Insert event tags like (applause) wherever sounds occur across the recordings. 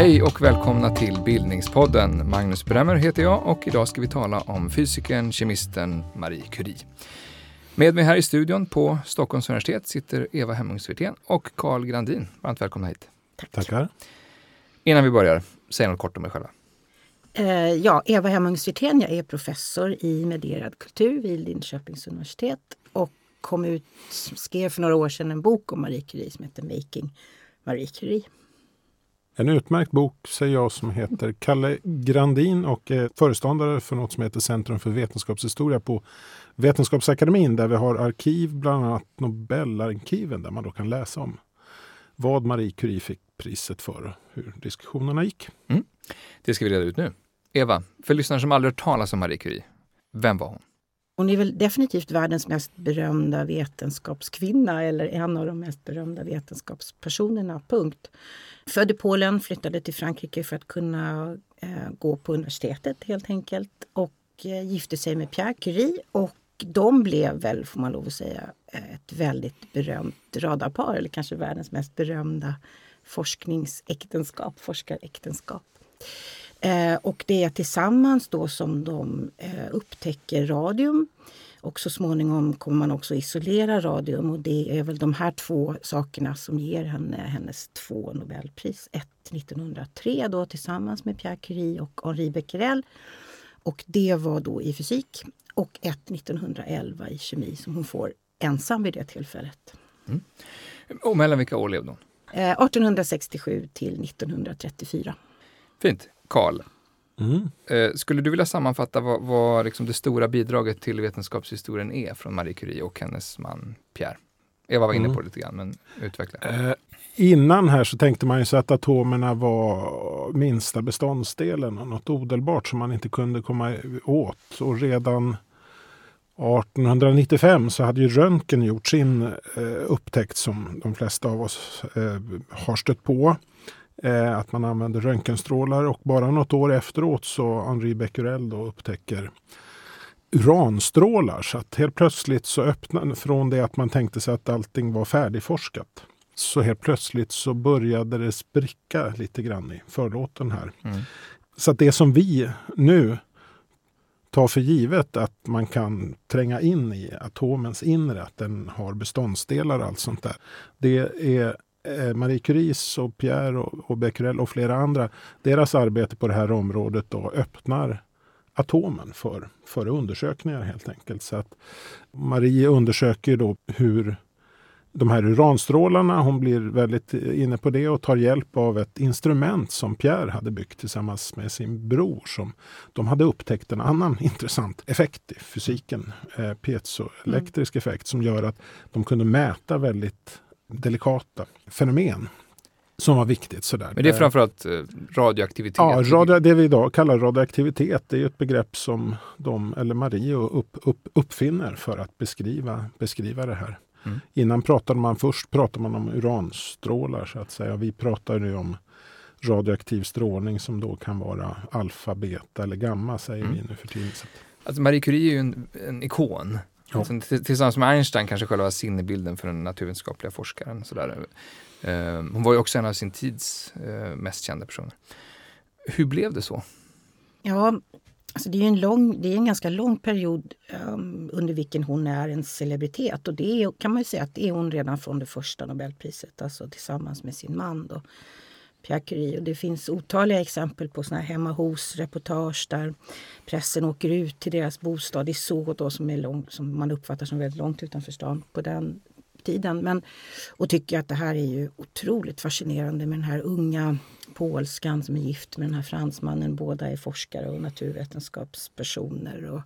Hej och välkomna till Bildningspodden. Magnus Bremmer heter jag och idag ska vi tala om fysikern, kemisten Marie Curie. Med mig här i studion på Stockholms universitet sitter Eva Hemmungsvirtén och Carl Grandin. Varmt välkomna hit. Tack. Tackar. Innan vi börjar, säg något kort om er själva. Eh, ja, Eva Hemmungsvirtén, jag är professor i medierad kultur vid Linköpings universitet och kom ut, skrev för några år sedan en bok om Marie Curie som heter Making Marie Curie. En utmärkt bok säger jag som heter Kalle Grandin och är föreståndare för något som heter Centrum för vetenskapshistoria på Vetenskapsakademin där vi har arkiv, bland annat Nobelarkiven där man då kan läsa om vad Marie Curie fick priset för hur diskussionerna gick. Mm. Det ska vi reda ut nu. Eva, för lyssnare som aldrig hört talas om Marie Curie, vem var hon? Hon är väl definitivt världens mest berömda vetenskapskvinna eller en av de mest berömda vetenskapspersonerna, punkt. Född i Polen, flyttade till Frankrike för att kunna eh, gå på universitetet helt enkelt och eh, gifte sig med Pierre Curie och de blev väl, får man lov att säga, ett väldigt berömt radarpar eller kanske världens mest berömda forskningsäktenskap, forskaräktenskap. Eh, och det är tillsammans då som de eh, upptäcker radium. Och så småningom kommer man också isolera radium och det är väl de här två sakerna som ger henne hennes två Nobelpris. Ett 1903 då tillsammans med Pierre Curie och Henri Becquerel. Och det var då i fysik. Och ett 1911 i kemi som hon får ensam vid det tillfället. Mm. Och mellan vilka år levde hon? Eh, 1867 till 1934. Fint. Karl, mm. eh, skulle du vilja sammanfatta vad, vad liksom det stora bidraget till vetenskapshistorien är från Marie Curie och hennes man Pierre? Eva var inne mm. på det lite grann, men utveckla. Eh, innan här så tänkte man ju sig att atomerna var minsta beståndsdelen och något odelbart som man inte kunde komma åt. Och redan 1895 så hade ju röntgen gjort sin eh, upptäckt som de flesta av oss eh, har stött på. Eh, att man använder röntgenstrålar och bara något år efteråt så Henri Becquerel då upptäcker uranstrålar. Så att helt plötsligt så öppnade, från det att man tänkte sig att allting var färdigforskat, så helt plötsligt så började det spricka lite grann i förlåten här. Mm. Så att det som vi nu ta för givet att man kan tränga in i atomens inre, att den har beståndsdelar och allt sånt där. Det är eh, Marie Curies och Pierre och, och Becquerel och flera andra, deras arbete på det här området då öppnar atomen för, för undersökningar helt enkelt. Så att Marie undersöker då hur de här uranstrålarna, hon blir väldigt inne på det och tar hjälp av ett instrument som Pierre hade byggt tillsammans med sin bror. Som de hade upptäckt en annan (laughs) intressant effekt i fysiken, eh, piezoelektrisk mm. effekt som gör att de kunde mäta väldigt delikata fenomen som var viktigt. Sådär. Men det är framförallt eh, radioaktivitet? Ja, radio, det vi idag kallar radioaktivitet det är ett begrepp som de, eller Marie upp, upp, uppfinner för att beskriva, beskriva det här. Mm. Innan pratade man först pratade man om uranstrålar så att säga. Vi pratar nu om radioaktiv strålning som då kan vara alfa, beta eller gamma säger mm. vi nu för tiden. Alltså Marie Curie är ju en, en ikon. Ja. Alltså, tillsammans med Einstein kanske själva sinnebilden för den naturvetenskapliga forskaren. Sådär. Uh, hon var ju också en av sin tids uh, mest kända personer. Hur blev det så? Ja, Alltså det, är en lång, det är en ganska lång period um, under vilken hon är en celebritet. Och det är, kan man säga att det är hon redan från det första Nobelpriset, alltså tillsammans med sin man. Då, Pierre Curie. Och det finns otaliga exempel på såna här hemma hos-reportage där pressen åker ut till deras bostad i Så, som, är lång, som man uppfattar som väldigt långt utanför stan på den tiden. Men, och tycker att det här är ju otroligt fascinerande med den här unga polskan som är gift med den här fransmannen. Båda är forskare och naturvetenskapspersoner. Och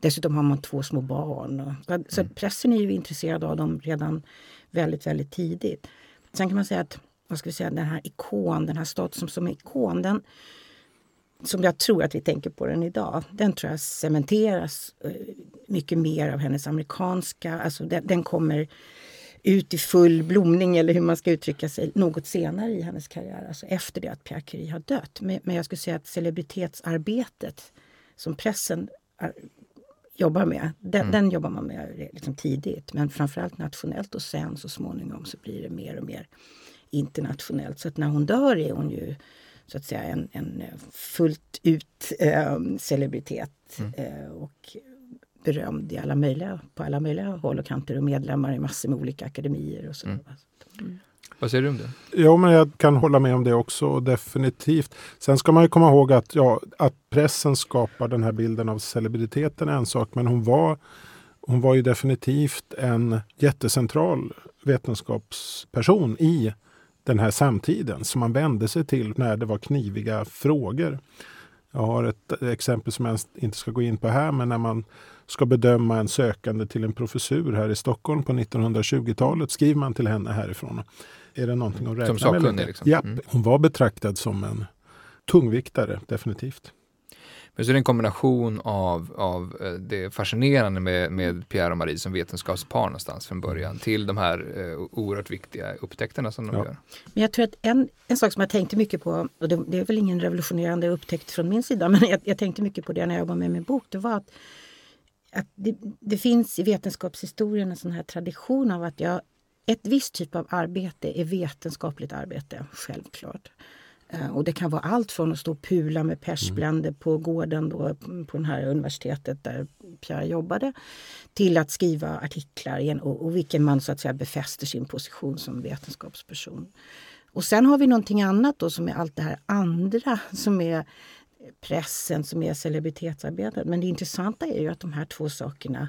dessutom har man två små barn. Och, så mm. pressen är ju intresserad av dem redan väldigt, väldigt tidigt. Sen kan man säga att vad ska vi säga, den här ikon, den här statusen som ikon, den, som jag tror att vi tänker på den idag, den tror jag cementeras eh, mycket mer av hennes amerikanska, alltså den, den kommer ut i full blomning eller hur man ska uttrycka sig något senare i hennes karriär, alltså efter det att Pierre Curie har dött. Men, men jag skulle säga att celebritetsarbetet som pressen är, jobbar med, den, mm. den, jobbar man med liksom tidigt. Men framförallt nationellt och sen så småningom så blir det mer och mer internationellt. Så att när hon dör är hon ju så att säga en, en fullt ut eh, celebritet. Mm. Eh, och berömd i alla möjliga, på alla möjliga håll och kanter och medlemmar i massor med olika akademier. och så. Mm. Mm. Vad säger du om det? Jo, men jag kan hålla med om det också, definitivt. Sen ska man ju komma ihåg att, ja, att pressen skapar den här bilden av celebriteten är en sak, men hon var, hon var ju definitivt en jättecentral vetenskapsperson i den här samtiden som man vände sig till när det var kniviga frågor. Jag har ett exempel som jag inte ska gå in på här, men när man ska bedöma en sökande till en professur här i Stockholm på 1920-talet skriver man till henne härifrån. Är det någonting att räkna med? Som? Liksom. Ja, mm. hon var betraktad som en tungviktare, definitivt. Men så är det en kombination av, av eh, det fascinerande med, med Pierre och Marie som vetenskapspar någonstans från början till de här eh, oerhört viktiga upptäckterna som de ja. gör. Men jag tror att en, en sak som jag tänkte mycket på, och det, det är väl ingen revolutionerande upptäckt från min sida, (laughs) men jag, jag, tänkte mycket på det när jag jobbade med min bok, det var att, att det, det finns i vetenskapshistorien en sån här tradition av att jag, ett visst typ av arbete är vetenskapligt arbete, självklart. Eh, och det kan vara allt från att stå och pula med persbländer mm. på gården då, på det här universitetet där Pierre jobbade till att skriva artiklar och, och vilken man så att säga befäster sin position som vetenskapsperson. Och sen har vi någonting annat då som är allt det här andra som är pressen, som är celebritetsarbetet. Men det intressanta är ju att de här två sakerna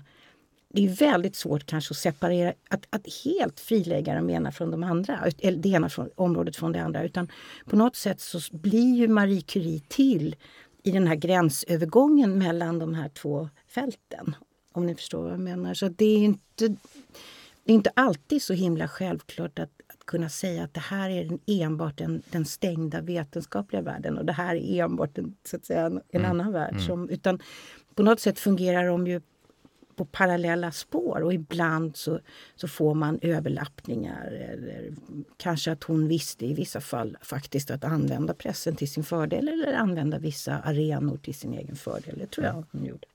det är väldigt svårt kanske att separera, att, att helt frilägga de ena från de andra, eller det ena från, området från det andra. Utan på något sätt så blir ju Marie Curie till i den här gränsövergången mellan de här två fälten. Om ni förstår vad jag menar. Så det är inte, det är inte alltid så himla självklart att, att kunna säga att det här är enbart den, den stängda vetenskapliga världen och det här är enbart en, så att säga, en, mm. annan värld. Mm. Som, utan på något sätt fungerar de ju på parallella spår och ibland så, så får man överlappningar. Eller kanske att hon visste i vissa fall faktiskt att använda pressen till sin fördel eller använda vissa arenor till sin egen fördel. Det tror jag hon gjorde.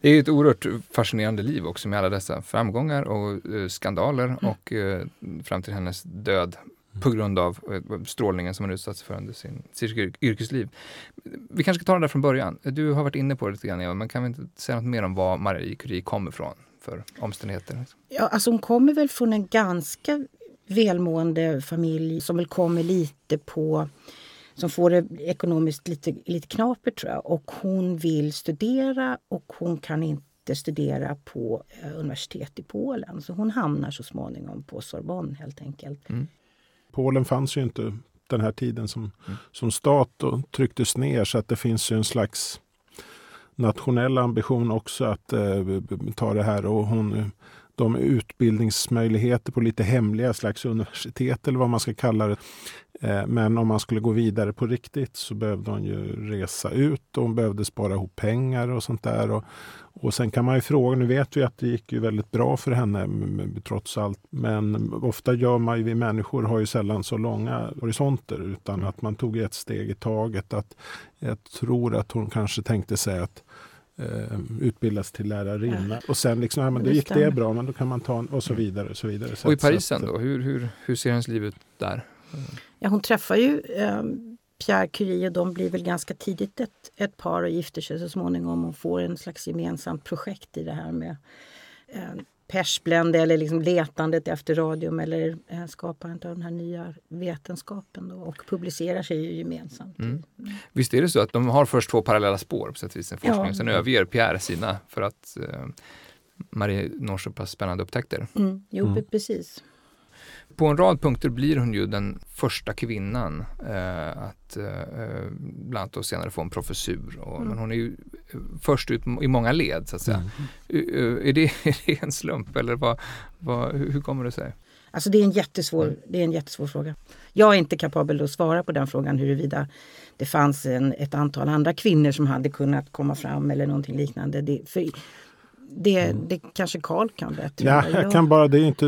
Det är ett oerhört fascinerande liv också med alla dessa framgångar och uh, skandaler mm. och uh, fram till hennes död på grund av uh, strålningen som hon utsatts för under sin, sitt yrkesliv. Vi kanske ska ta det där från början. Du har varit inne på det lite grann Eva, men kan vi inte säga något mer om var Marie Curie kommer ifrån för omständigheter? Ja, alltså hon kommer väl från en ganska välmående familj som väl kommer lite på som får det ekonomiskt lite, lite knapert tror jag. Och hon vill studera och hon kan inte studera på eh, universitet i Polen. Så hon hamnar så småningom på Sorbonne helt enkelt. Mm. Polen fanns ju inte den här tiden som, mm. som stat och trycktes ner så att det finns ju en slags nationell ambition också att eh, ta det här och hon de utbildningsmöjligheter på lite hemliga slags universitet eller vad man ska kalla det. Eh, men om man skulle gå vidare på riktigt så behövde hon ju resa ut och hon behövde spara ihop pengar och sånt där. Och, och sen kan man ju fråga, nu vet vi att det gick ju väldigt bra för henne trots allt. Men ofta gör man ju, vi människor har ju sällan så långa horisonter utan att man tog ett steg i taget. Att jag tror att hon kanske tänkte sig att eh, utbildas till lärarinna. Och sen liksom, ja, men då gick det bra, men då kan man ta och så vidare. Och, så vidare. Så och i Paris sen då? Hur, hur, hur ser hennes liv ut där? Ja, hon träffar ju eh, Pierre Curie och de blir väl ganska tidigt ett, ett par och gifter sig så småningom och får en slags gemensamt projekt i det här med eh, persblände eller liksom letandet efter radium eller eh, skapandet av den här nya vetenskapen då, och publicerar sig ju gemensamt. Mm. Visst är det så att de har först två parallella spår på sätt och vis, forskning, ja. sen överger Pierre sina för att eh, Marie når så pass spännande upptäckter. Mm. Jo, mm. precis. På en rad punkter blir hon ju den första kvinnan eh, att eh, bland annat senare få en professur. Och, mm. Men hon är ju först ut i många led så att säga. Mm. Är, det, (laughs) är det en slump eller vad, vad, hur kommer det sig? Alltså det är, en jättesvår, mm. det är en jättesvår fråga. Jag är inte kapabel att svara på den frågan huruvida det fanns en, ett antal andra kvinnor som hade kunnat komma fram eller någonting liknande. Det, för det, mm. det kanske Karl kan bättre. Ja, jag kan bara, det är inte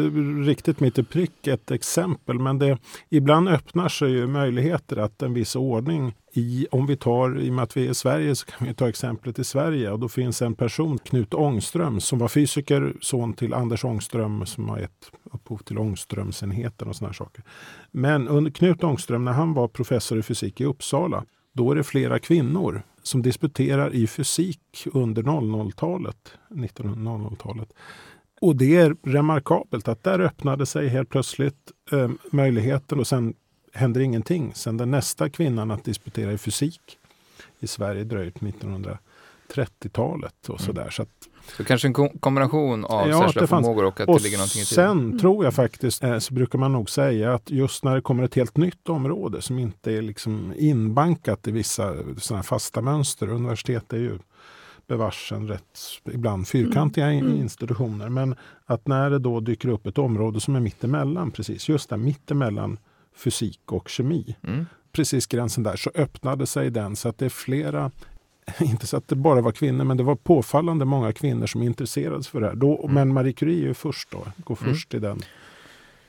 riktigt mitt i prick ett exempel men det, ibland öppnar sig ju möjligheter att en viss ordning i, om vi tar, i och med att vi är i Sverige så kan vi ta exemplet i Sverige och då finns en person, Knut Ångström, som var fysiker, son till Anders Ångström som har gett upphov till Ångströmsenheten och sådana saker. Men under Knut Ångström, när han var professor i fysik i Uppsala, då är det flera kvinnor som disputerar i fysik under 00-talet, 1900-talet. Och det är remarkabelt att där öppnade sig helt plötsligt eh, möjligheten och sen händer ingenting. Sen den nästa kvinnan att disputera i fysik i Sverige dröjer till 1930-talet och sådär. Mm. Så, att, så kanske en kombination av ja, särskilda förmågor och att och det ligger någonting i tiden. Sen mm. tror jag faktiskt, eh, så brukar man nog säga att just när det kommer ett helt nytt område som inte är liksom inbankat i vissa såna fasta mönster. Universitet är ju bevarsen rätt ibland fyrkantiga mm. mm. institutioner. Men att när det då dyker upp ett område som är mittemellan, precis just där mittemellan fysik och kemi. Mm. Precis gränsen där så öppnade sig den så att det är flera (laughs) inte så att det bara var kvinnor, men det var påfallande många kvinnor som intresserade sig för det här. Då, mm. Men Marie Curie är först då, går mm. först mm. i den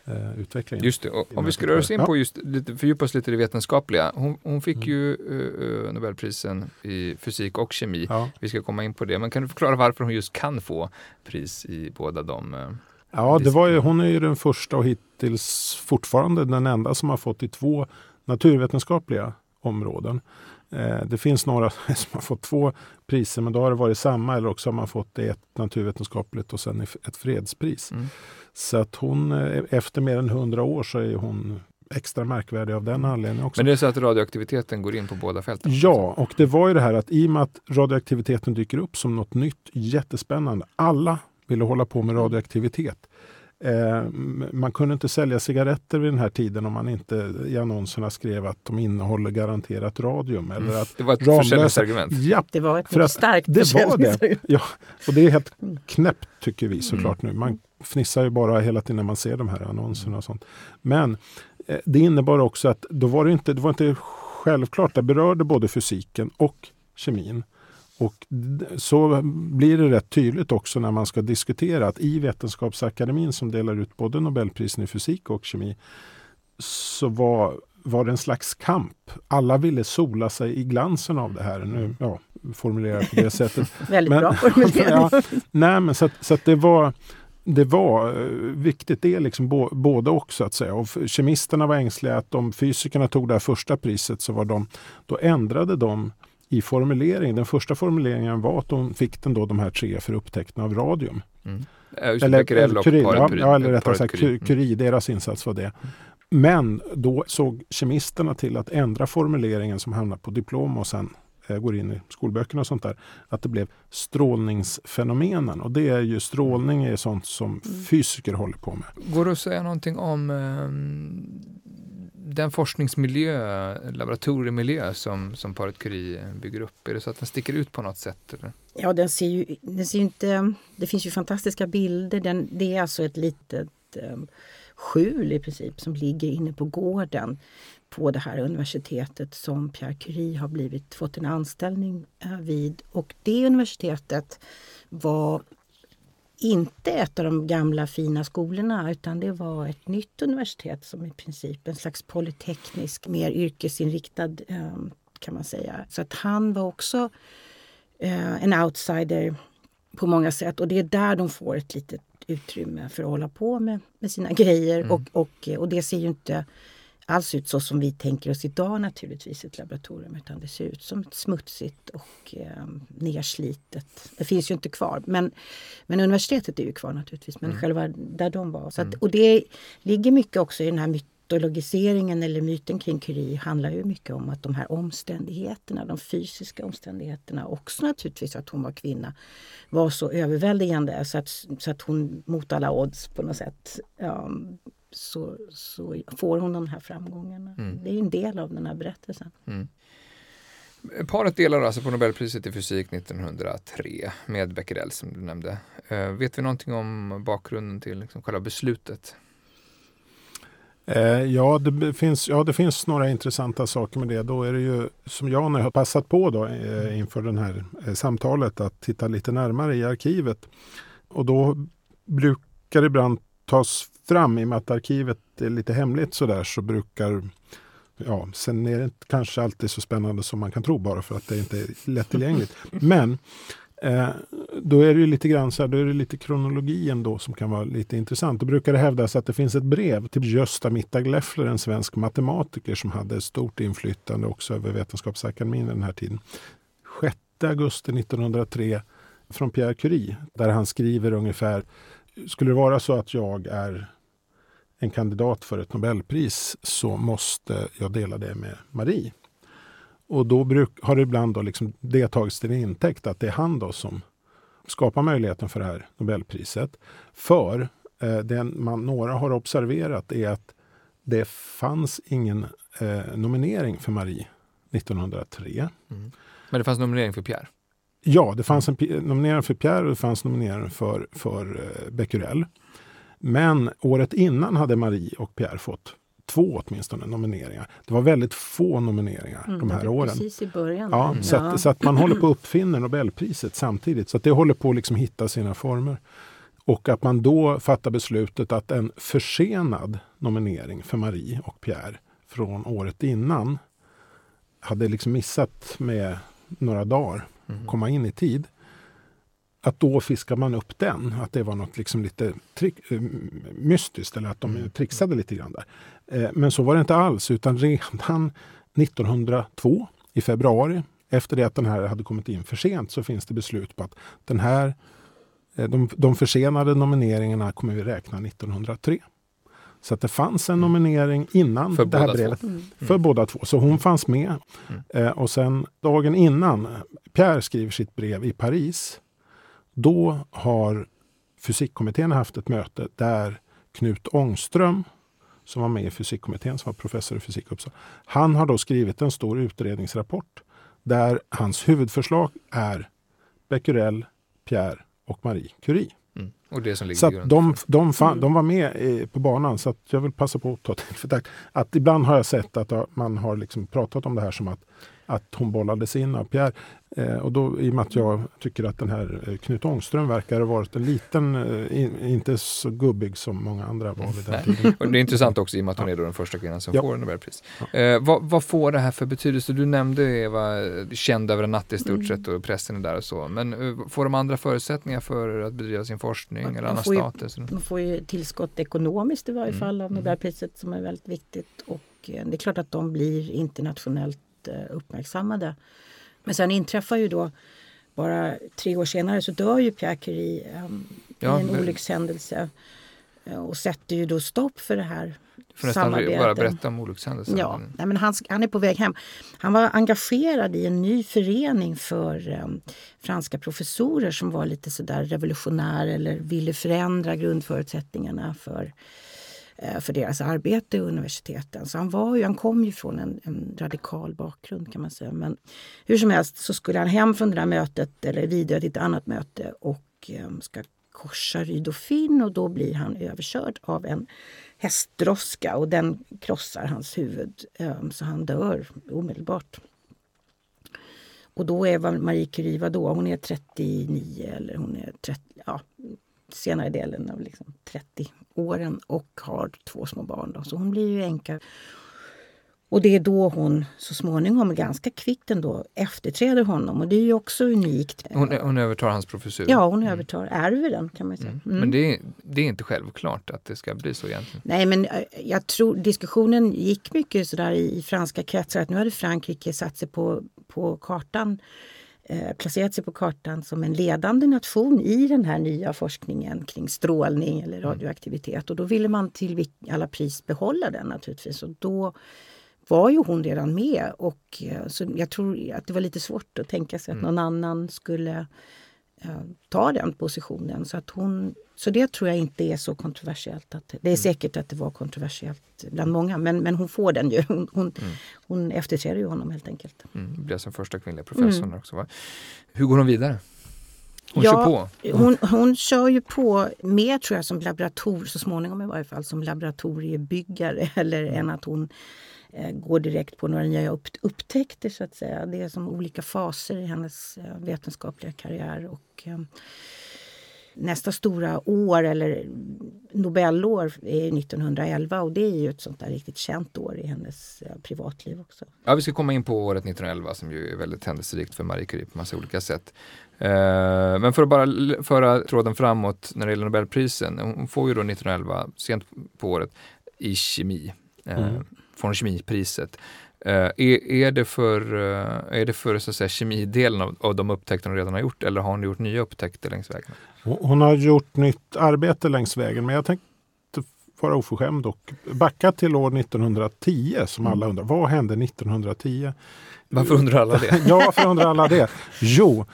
eh, utvecklingen. Just det, och, om vi ska röra oss in på just, lite, fördjupa oss lite i det vetenskapliga. Hon, hon fick mm. ju uh, Nobelprisen i fysik och kemi. Ja. Vi ska komma in på det, men kan du förklara varför hon just kan få pris i båda de uh, Ja, det var ju, hon är ju den första och hittills fortfarande den enda som har fått i två naturvetenskapliga områden. Eh, det finns några (laughs) som har fått två priser, men då har det varit samma eller också har man fått ett naturvetenskapligt och sen ett fredspris. Mm. Så att hon, eh, efter mer än hundra år så är hon extra märkvärdig av den anledningen också. Men det är så att radioaktiviteten går in på båda fälten? Ja, och det var ju det här att i och med att radioaktiviteten dyker upp som något nytt, jättespännande. Alla ville hålla på med radioaktivitet. Eh, man kunde inte sälja cigaretter vid den här tiden om man inte i annonserna skrev att de innehåller garanterat radium. Eller mm. att det var ett försäljningsargument. Ja, det var ett mycket starkt det var det. Ja, och det är helt knäppt tycker vi såklart mm. nu. Man fnissar ju bara hela tiden när man ser de här annonserna och sånt. Men eh, det innebar också att då var det inte, det var inte självklart, det berörde både fysiken och kemin. Och så blir det rätt tydligt också när man ska diskutera att i Vetenskapsakademin som delar ut både Nobelprisen i fysik och kemi så var, var det en slags kamp. Alla ville sola sig i glansen av det här. Nu ja, formulerar jag på det sättet. (laughs) Väldigt men, (laughs) bra formulering. ja, nej, men så, så det var det var eh, viktigt, det är liksom bo, både och så att säga. Och kemisterna var ängsliga att om fysikerna tog det här första priset så var de, då ändrade de i formulering. Den första formuleringen var att de fick den då de här tre för upptäckten av radium. Mm. Eller, eller Curie, ja, ja, eller rättare sagt Curie, Curie, mm. deras insats var det. Men då såg kemisterna till att ändra formuleringen som hamnar på diplom och sen eh, går in i skolböckerna och sånt där. Att det blev strålningsfenomenen. Och det är ju strålning är sånt som mm. fysiker håller på med. Går det att säga någonting om eh, den forskningsmiljö, laboratoriemiljö som, som paret Curie bygger upp, är det så att den sticker ut på något sätt? Eller? Ja, den ser ju, den ser inte, det finns ju fantastiska bilder. Den, det är alltså ett litet um, skjul i princip som ligger inne på gården på det här universitetet som Pierre Curie har blivit, fått en anställning eh, vid. Och det universitetet var inte ett av de gamla fina skolorna utan det var ett nytt universitet som i princip en slags polyteknisk, mer yrkesinriktad ehm, kan man säga. Så att han var också eh, en outsider på många sätt och det är där de får ett litet utrymme för att hålla på med, med sina grejer mm. och, och, och det ser ju inte alls ut så som vi tänker oss idag naturligtvis, ett laboratorium. Utan det ser ut som ett smutsigt och eh, nerslitet. Det finns ju inte kvar. Men, men universitetet är ju kvar naturligtvis. Men mm. själva där de var. Så att, mm. och det ligger mycket också i den här mytologiseringen eller myten kring Curie handlar ju mycket om att de här omständigheterna, de fysiska omständigheterna, också naturligtvis att hon var kvinna, var så överväldigande så att, så att hon mot alla odds på något sätt um, så, så får hon de här framgångarna. Mm. Det är en del av den här berättelsen. Mm. Paret delar alltså på Nobelpriset i fysik 1903 med Becquerel som du nämnde. Uh, vet vi någonting om bakgrunden till liksom själva beslutet? Eh, ja, det finns, ja, det finns några intressanta saker med det. Då är det ju som jag nu har passat på då, eh, inför det här eh, samtalet att titta lite närmare i arkivet. Och då brukar det ibland tas fram, i och med att arkivet är lite hemligt sådär, så brukar Ja, sen är det kanske alltid så spännande som man kan tro bara för att det inte är lättillgängligt. Men Eh, då är det lite grann så här, då är det lite kronologi ändå som kan vara lite intressant. Då brukar det hävdas att det finns ett brev till Gösta Mittag-Leffler, en svensk matematiker som hade stort inflytande också över Vetenskapsakademien den här tiden. 6 augusti 1903 från Pierre Curie där han skriver ungefär Skulle det vara så att jag är en kandidat för ett Nobelpris så måste jag dela det med Marie. Och då bruk, har det ibland då liksom det tagits till intäkt att det är han då som skapar möjligheten för det här Nobelpriset. För eh, det man, några har observerat är att det fanns ingen eh, nominering för Marie 1903. Mm. Men det fanns nominering för Pierre? Ja, det fanns en nominering för Pierre och det fanns nominering för, för eh, Becquerel. Men året innan hade Marie och Pierre fått två åtminstone nomineringar. Det var väldigt få nomineringar mm, de här åren. Precis i början. Ja, mm. så, att, så, att, man håller på (clears throat) att uppfinna Nobelpriset samtidigt. Så att det håller på att liksom hitta sina former. Och att man då fattar beslutet att en försenad nominering för Marie och Pierre från året innan hade liksom missat med några dagar mm. komma in i tid att då fiskar man upp den, att det var något liksom lite trick, äh, mystiskt eller att de mm. trixade lite grann där. Eh, men så var det inte alls, utan redan (laughs) 1902 i februari, efter det att den här hade kommit in för sent, så finns det beslut på att den här, eh, de, de försenade nomineringarna kommer vi räkna 1903. Så att det fanns en nominering innan för det här brevet. Mm. För båda två. Så hon fanns med. Mm. Eh, och sen dagen innan Pierre skriver sitt brev i Paris då har fysikkommittén haft ett möte där Knut Ångström, som var med i fysikkommittén, som var professor i fysik Uppsala, han har då skrivit en stor utredningsrapport där hans huvudförslag är Becquerel, Pierre och Marie Curie. Mm. Och det som ligger så de, de, fan, mm. de, var med på banan, så jag vill passa på att ta tillfället (laughs) att ibland har jag sett att man har liksom pratat om det här som att att hon bollades in av Pierre. Eh, och då, I och med att jag tycker att den här eh, Knut Ångström verkar ha varit en liten, eh, in, inte så gubbig som många andra var vid den tiden. och det är intressant också i och med att hon är den första kvinnan som ja. får Nobelpris. Ja. Eh, vad, vad, får det här för betydelse? Du nämnde Eva, känd över en natt i stort mm. sett och pressen är där och så. Men uh, får de andra förutsättningar för att bedriva sin forskning man, eller annan status? Man får ju tillskott ekonomiskt i varje mm. fall av mm. Nobelpriset som är väldigt viktigt. Och det är klart att de blir internationellt uppmärksammade. Men sen inträffar ju då bara tre år senare så dör ju Pierre Curie um, ja, i en men... olyckshändelse eh, och sätter ju då stopp för det här Får nästan bara berätta om olyckshändelsen. Ja, nej, men han, han är på väg hem. Han var engagerad i en ny förening för um, franska professorer som var lite sådär revolutionär eller ville förändra grundförutsättningarna för Eh, Eh, för deras arbete i universiteten. Så han, var ju, han kom ju från en, en, radikal bakgrund kan man säga. Men hur som helst så skulle han hem från det där mötet eller vidare till ett annat möte och eh, ska korsa Rydofin och då blir han överkörd av en hästdroska och den krossar hans huvud eh, så han dör omedelbart. Och då är Marie Curie, vadå, hon är 39 eller hon är 30, ja, senare delen av liksom 30 åren och har två små barn. Då. Så hon blir ju änka. Och det är då hon så småningom, ganska kvickt ändå, efterträder honom. Och det är ju också unikt. Hon, hon övertar hans professur? Ja, hon övertar, mm. ärver den kan man säga. Mm. Mm. Men det är, det är inte självklart att det ska bli så egentligen? Nej, men eh, jag tror diskussionen gick mycket sådär i franska kretsar att nu hade Frankrike satt sig på, på kartan placerat sig på kartan som en ledande nation i den här nya forskningen kring strålning eller mm. radioaktivitet. Och då ville man till alla pris behålla den naturligtvis. Och då var ju hon redan med. Och, eh, så jag tror att det var lite svårt att tänka sig att mm. någon annan skulle uh, ta den positionen. Så, att hon, så det tror jag inte är så kontroversiellt. Att, det är mm. säkert att det var kontroversiellt bland många, men, men hon får den ju. (laughs) Hon, hon, mm. hon efterträder ju honom helt enkelt. Mm, blir som första kvinnliga professorn mm. också. Va? Hur går hon vidare? Hon ja, kör på. Hon, hon kör ju på mer tror jag som laborator, så småningom i varje fall, som laboratoriebyggare (laughs) eller än att hon eh, går direkt på några nya upp, upptäckter så att säga. Det är som olika faser i hennes eh, vetenskapliga karriär. Och, eh, nästa stora år, eller Nobelår, är 1911 och det är ju ett sånt där riktigt känt år i hennes privatliv också. Ja, vi ska komma in på året 1911 som ju är väldigt händelserikt för Marie Curie på massa olika sätt. Men för att bara föra tråden framåt när det gäller Nobelprisen, hon får ju då 1911, sent på året, i kemi, mm. Från kemipriset. Uh, är, är det för, är det för så att säga, kemidelen av, av de upptäckter hon redan har gjort eller har hon gjort nya upptäckter längs vägen? Hon har gjort nytt arbete längs vägen men jag tänkte vara oförskämd och backa till år 1910 som alla mm. undrar. Vad hände 1910? Varför undrar alla det? (laughs) ja, varför undrar alla det? Jo,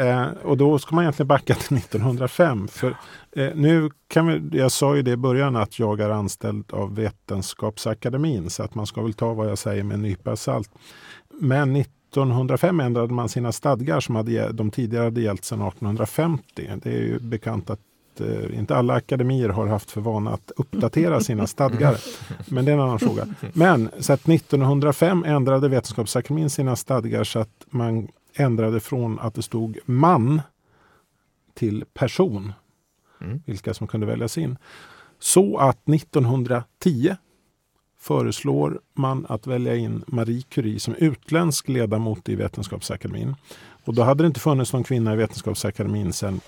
eh, och då ska man egentligen backa till 1905. För eh, nu kan vi, jag sa ju det i början att jag är anställd av Vetenskapsakademin så att man ska väl ta vad jag säger med en nypa salt. Men 1905 ändrade man sina stadgar som hade, de tidigare hade gällt sedan 1850. Det är ju bekant att eh, inte alla akademier har haft för vana att uppdatera sina stadgar. Men det är en annan fråga. Men så att 1905 ändrade Vetenskapsakademin sina stadgar så att man ändrade från att det stod man till person. Mm. Vilka som kunde väljas in. Så att 1910 föreslår man att välja in Marie Curie som utländsk ledamot i Vetenskapsakademin. Och då hade det inte funnits någon kvinna i Vetenskapsakademin sedan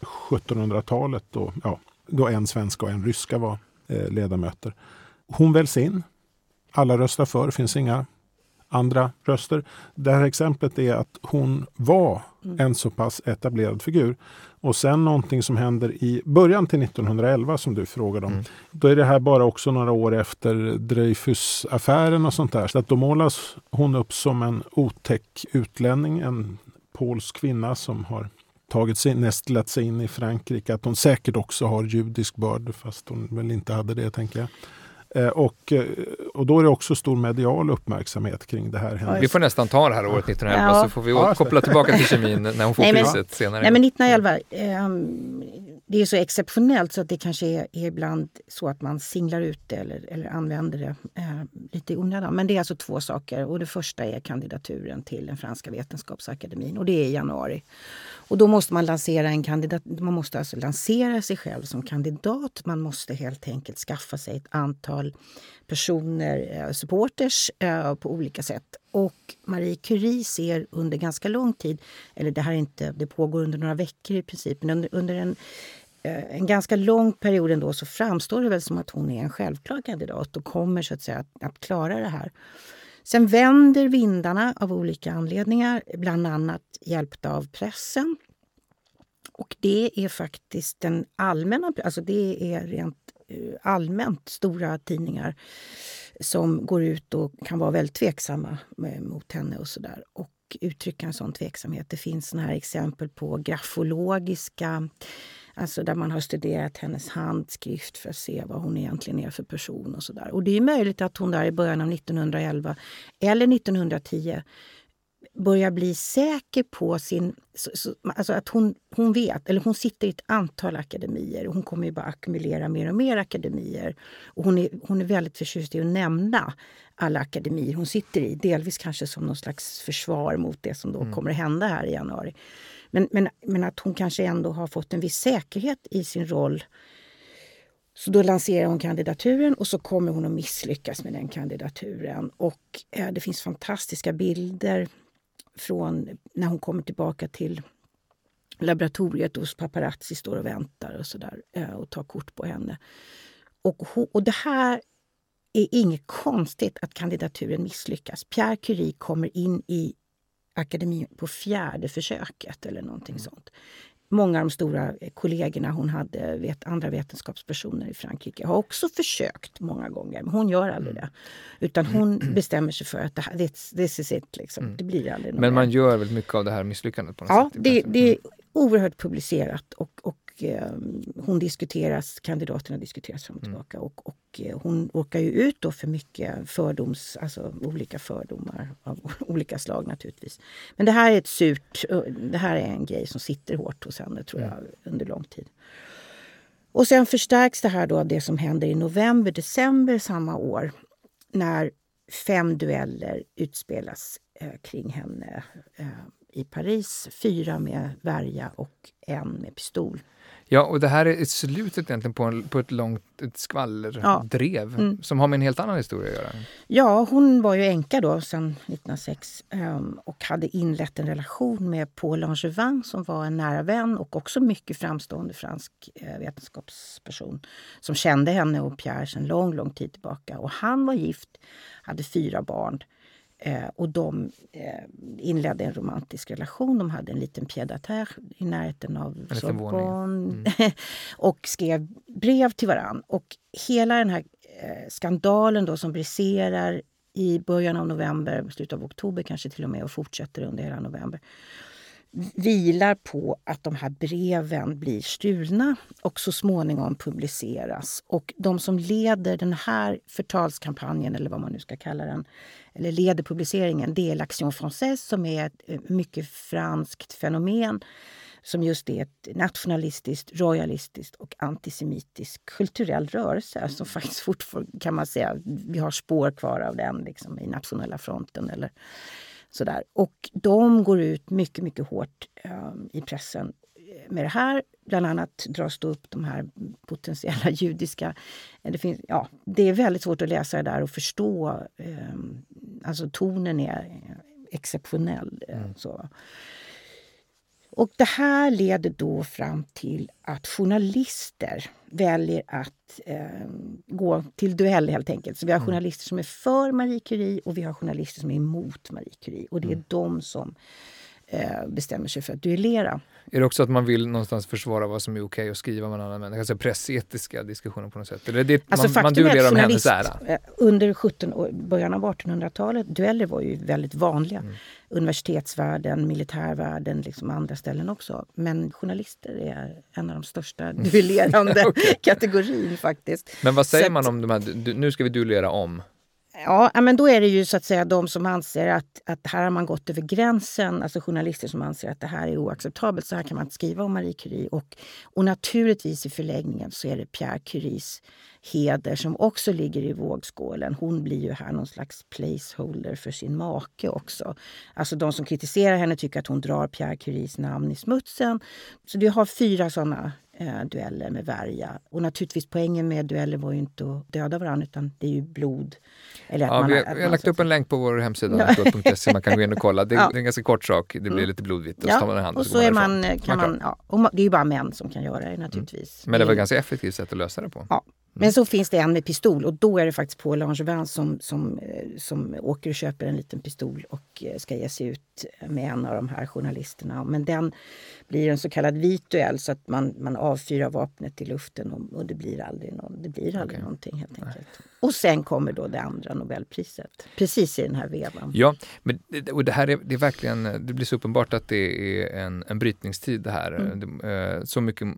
1700-talet då, ja, då en svenska och en ryska var eh, ledamöter. Hon väljs in. Alla röstar för, det finns inga andra röster. Det här exemplet är att hon var mm. en så pass etablerad figur. Och sen någonting som händer i början till 1911 som du frågade om. Mm. Då är det här bara också några år efter Dreyfusaffären och sånt där. Så att då målas hon upp som en otäck utlänning, en polsk kvinna som har tagit sig, nästlat sig in i Frankrike. Att hon säkert också har judisk börd fast hon väl inte hade det tänker jag. Eh, och, eh, och då är det också stor medial uppmärksamhet kring det här. Vi får nästan ta det här året 1911 ja. så får vi ja, koppla tillbaka till kemin (laughs) när hon får nej, priset men, senare. Nej men 1911, eh, det är så exceptionellt så att det kanske är, är ibland så att man singlar ut det eller, eller använder det eh, lite i onödan. Men det är alltså två saker och det första är kandidaturen till den franska vetenskapsakademin och det är i januari. Och då måste man lansera en kandidat. Man måste alltså lansera sig själv som kandidat. Man måste helt enkelt skaffa sig ett antal personer, eh, supporters eh, på olika sätt. Och Marie Curie ser under ganska lång tid, eller det här är inte, det pågår under några veckor i princip, men under, under en, eh, en ganska lång period ändå så framstår det väl som att hon är en självklar kandidat och kommer så att säga att, att klara det här. Sen vänder vindarna av olika anledningar, bland annat hjälpta av pressen. Och det är faktiskt den allmänna, alltså det är rent eh, allmänt stora tidningar som går ut och kan vara väldigt tveksamma eh, mot henne och sådär. Och uttrycka en sån tveksamhet. Det finns såna här exempel på grafologiska Alltså där man har studerat hennes handskrift för att se vad hon egentligen är för person. och så där. Och det är möjligt att hon där i början av 1911 eller 1910 börjar bli säker på sin... Så, så, alltså att hon, hon vet, eller hon sitter i ett antal akademier och hon kommer ju bara ackumulera mer och mer akademier. Och hon är, hon är väldigt förtjust i att nämna alla akademier hon sitter i. Delvis kanske som någon slags försvar mot det som då mm. kommer att hända här i januari. Men, men, men att hon kanske ändå har fått en viss säkerhet i sin roll. Så då lanserar hon kandidaturen och så kommer hon att misslyckas med den kandidaturen. Och eh, det finns fantastiska bilder från när hon kommer tillbaka till laboratoriet hos paparazzi står och väntar och, så där, eh, och tar kort på henne. Och, och det här är inget konstigt att kandidaturen misslyckas. Pierre Curie kommer in i akademin på fjärde försöket eller någonting mm. sånt. Många av de stora kollegorna hon hade, vet, andra vetenskapspersoner i Frankrike, har också försökt många gånger. Men hon gör aldrig mm. det. Utan hon (clears throat) bestämmer sig för att det här, this, is it. Liksom. Mm. Det blir aldrig Men man gör väldigt mycket av det här misslyckandet? på något ja, sätt? Det, det är oerhört publicerat och, och eh, hon diskuteras, kandidaterna diskuteras fram och mm. tillbaka. Mm. Och, och eh, hon åker ju ut då för mycket fördoms, alltså olika fördomar av (laughs) olika slag naturligtvis. Men det här är ett surt, det här är en grej som sitter hårt hos henne tror jag mm. under lång tid. Och sen förstärks det här då av det som händer i november, december samma år när fem dueller utspelas eh, kring henne eh, i Paris. Fyra med värja och en med pistol. Ja, och det här är slutet egentligen på, en, på ett långt ett skvallerdrev ja. mm. som har med en helt annan historia att göra. Ja, hon var ju änka då sedan 1906 um, och hade inlett en relation med Paul Langevin som var en nära vän och också mycket framstående fransk uh, vetenskapsperson som kände henne och Pierre sedan lång, lång tid tillbaka. Och han var gift, hade fyra barn Eh, och de eh, inledde en romantisk relation. De hade en liten pied i närheten av Sorbonne mm. (laughs) och skrev brev till varann. Och hela den här eh, skandalen då som briserar i början av november, slutet av oktober kanske till och med och fortsätter under hela november vilar på att de här breven blir stulna och så småningom publiceras. Och de som leder den här förtalskampanjen, eller vad man nu ska kalla den, eller leder publiceringen, det är l'Action Française som är ett eh, mycket franskt fenomen som just är ett nationalistiskt, royalistiskt och antisemitiskt kulturell rörelse som faktiskt fortfarande kan man säga, vi har spår kvar av den liksom, i nationella fronten eller Sådär. Och de går ut mycket, mycket hårt eh, i pressen med det här. Bland annat dras det upp de här potentiella (laughs) judiska... Det, finns, ja, det är väldigt svårt att läsa det där och förstå. Eh, alltså tonen är exceptionell. Eh, mm. Så. Och det här leder då fram till att journalister väljer att eh, gå till duell helt enkelt. Så vi har mm. journalister som är för Marie Curie och vi har journalister som är emot Marie Curie. Och det är mm. de som eh, bestämmer sig för att duellera. Är det också att man vill någonstans försvara vad som är okej okay att skriva med en annan människa? Alltså pressetiska diskussioner på något sätt? Eller det, alltså, man, man duellerar om hennes ära? Eh, under 17, början av 1800-talet, dueller var ju väldigt vanliga. Mm. Universitetsvärlden, militärvärlden, liksom andra ställen också. Men journalister är en av de största (laughs) duellerande okay. (laughs) kategorin faktiskt. Men vad säger så man om de här, nu ska vi duellera om? Ja, men då är det ju så att säga de som anser att, att här har man gått över gränsen, alltså journalister som anser att det här är oacceptabelt, så här kan man inte skriva om Marie Curie. Och, och naturligtvis i förlängningen så är det Pierre Curies heder som också ligger i vågskålen. Hon blir ju här någon slags placeholder för sin make också. Alltså de som kritiserar henne tycker att hon drar Pierre Curies namn i smutsen. Så du har fyra sådana eh, dueller med värja. Och naturligtvis poängen med dueller var ju inte att döda varandra utan det är ju blod. Eller ja, man, vi, har, vi har lagt upp en länk på vår hemsida, ja. man kan gå in och kolla. Det, (laughs) ja. det är en ganska kort sak, det blir mm. lite blodvitt och så tar man en hand och, och så, är man, kan man, ja, och det är ju bara män som kan göra det naturligtvis. Mm. Men det var ett ganska effektivt sätt att lösa det på. Ja, men så finns det en med pistol och då är det faktiskt Paul Langevin som, som, eh, som åker och köper en liten pistol och eh, ska ge sig ut med en av de här journalisterna. Men den blir en så kallad vit duell så att man, man avfyrar vapnet i luften och, och det blir aldrig, någon, det blir aldrig okay. någonting helt enkelt. Nej. Och sen kommer då det andra Nobelpriset, precis i den här vevan. Ja, men och det här är, det är verkligen, det blir så uppenbart att det är en, en brytningstid det här. Mm. Eh, så mycket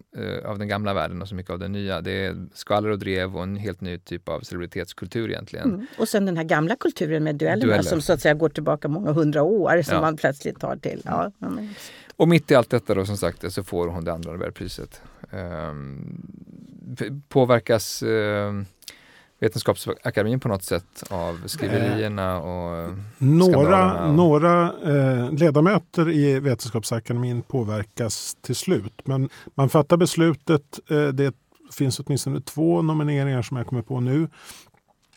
av den gamla världen och så mycket av den nya. Det är skvaller och drev och en helt ny typ av celebritetskultur egentligen. Mm. Och sen den här gamla kulturen med duellerna Dueller. som så att säga går tillbaka många hundra år som ja. man plötsligt tar till. Ja, men... Och mitt i allt detta då som sagt så får hon det andra Nobelpriset. Um, påverkas uh, Vetenskapsakademin på något sätt av skriverierna och Några, några eh, ledamöter i Vetenskapsakademin påverkas till slut. Men man fattar beslutet, eh, det finns åtminstone två nomineringar som jag kommer på nu.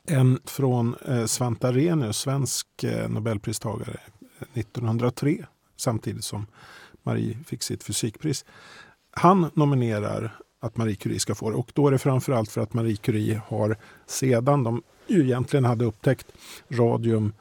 En från eh, Svante Arrhenius, svensk eh, nobelpristagare 1903 samtidigt som Marie fick sitt fysikpris. Han nominerar att Marie Curie ska få det. Och då är det framförallt för att Marie Curie har sedan de ju egentligen hade upptäckt radium eh,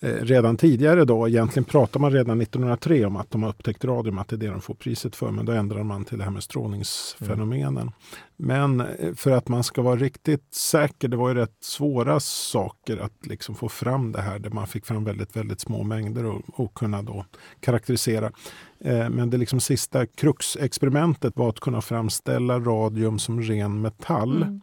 redan tidigare då, egentligen pratar man redan 1903 om att de har upptäckt radium, att det är det de får priset för, men då ändrar man till det här med strålningsfenomenen. Mm. Men eh, för att man ska vara riktigt säker, det var ju rätt svåra saker att liksom få fram det här, där man fick fram väldigt, väldigt små mängder och, och kunna då karaktärisera. Eh, men det liksom sista kruxexperimentet var att kunna framställa radium som ren metall. Mm.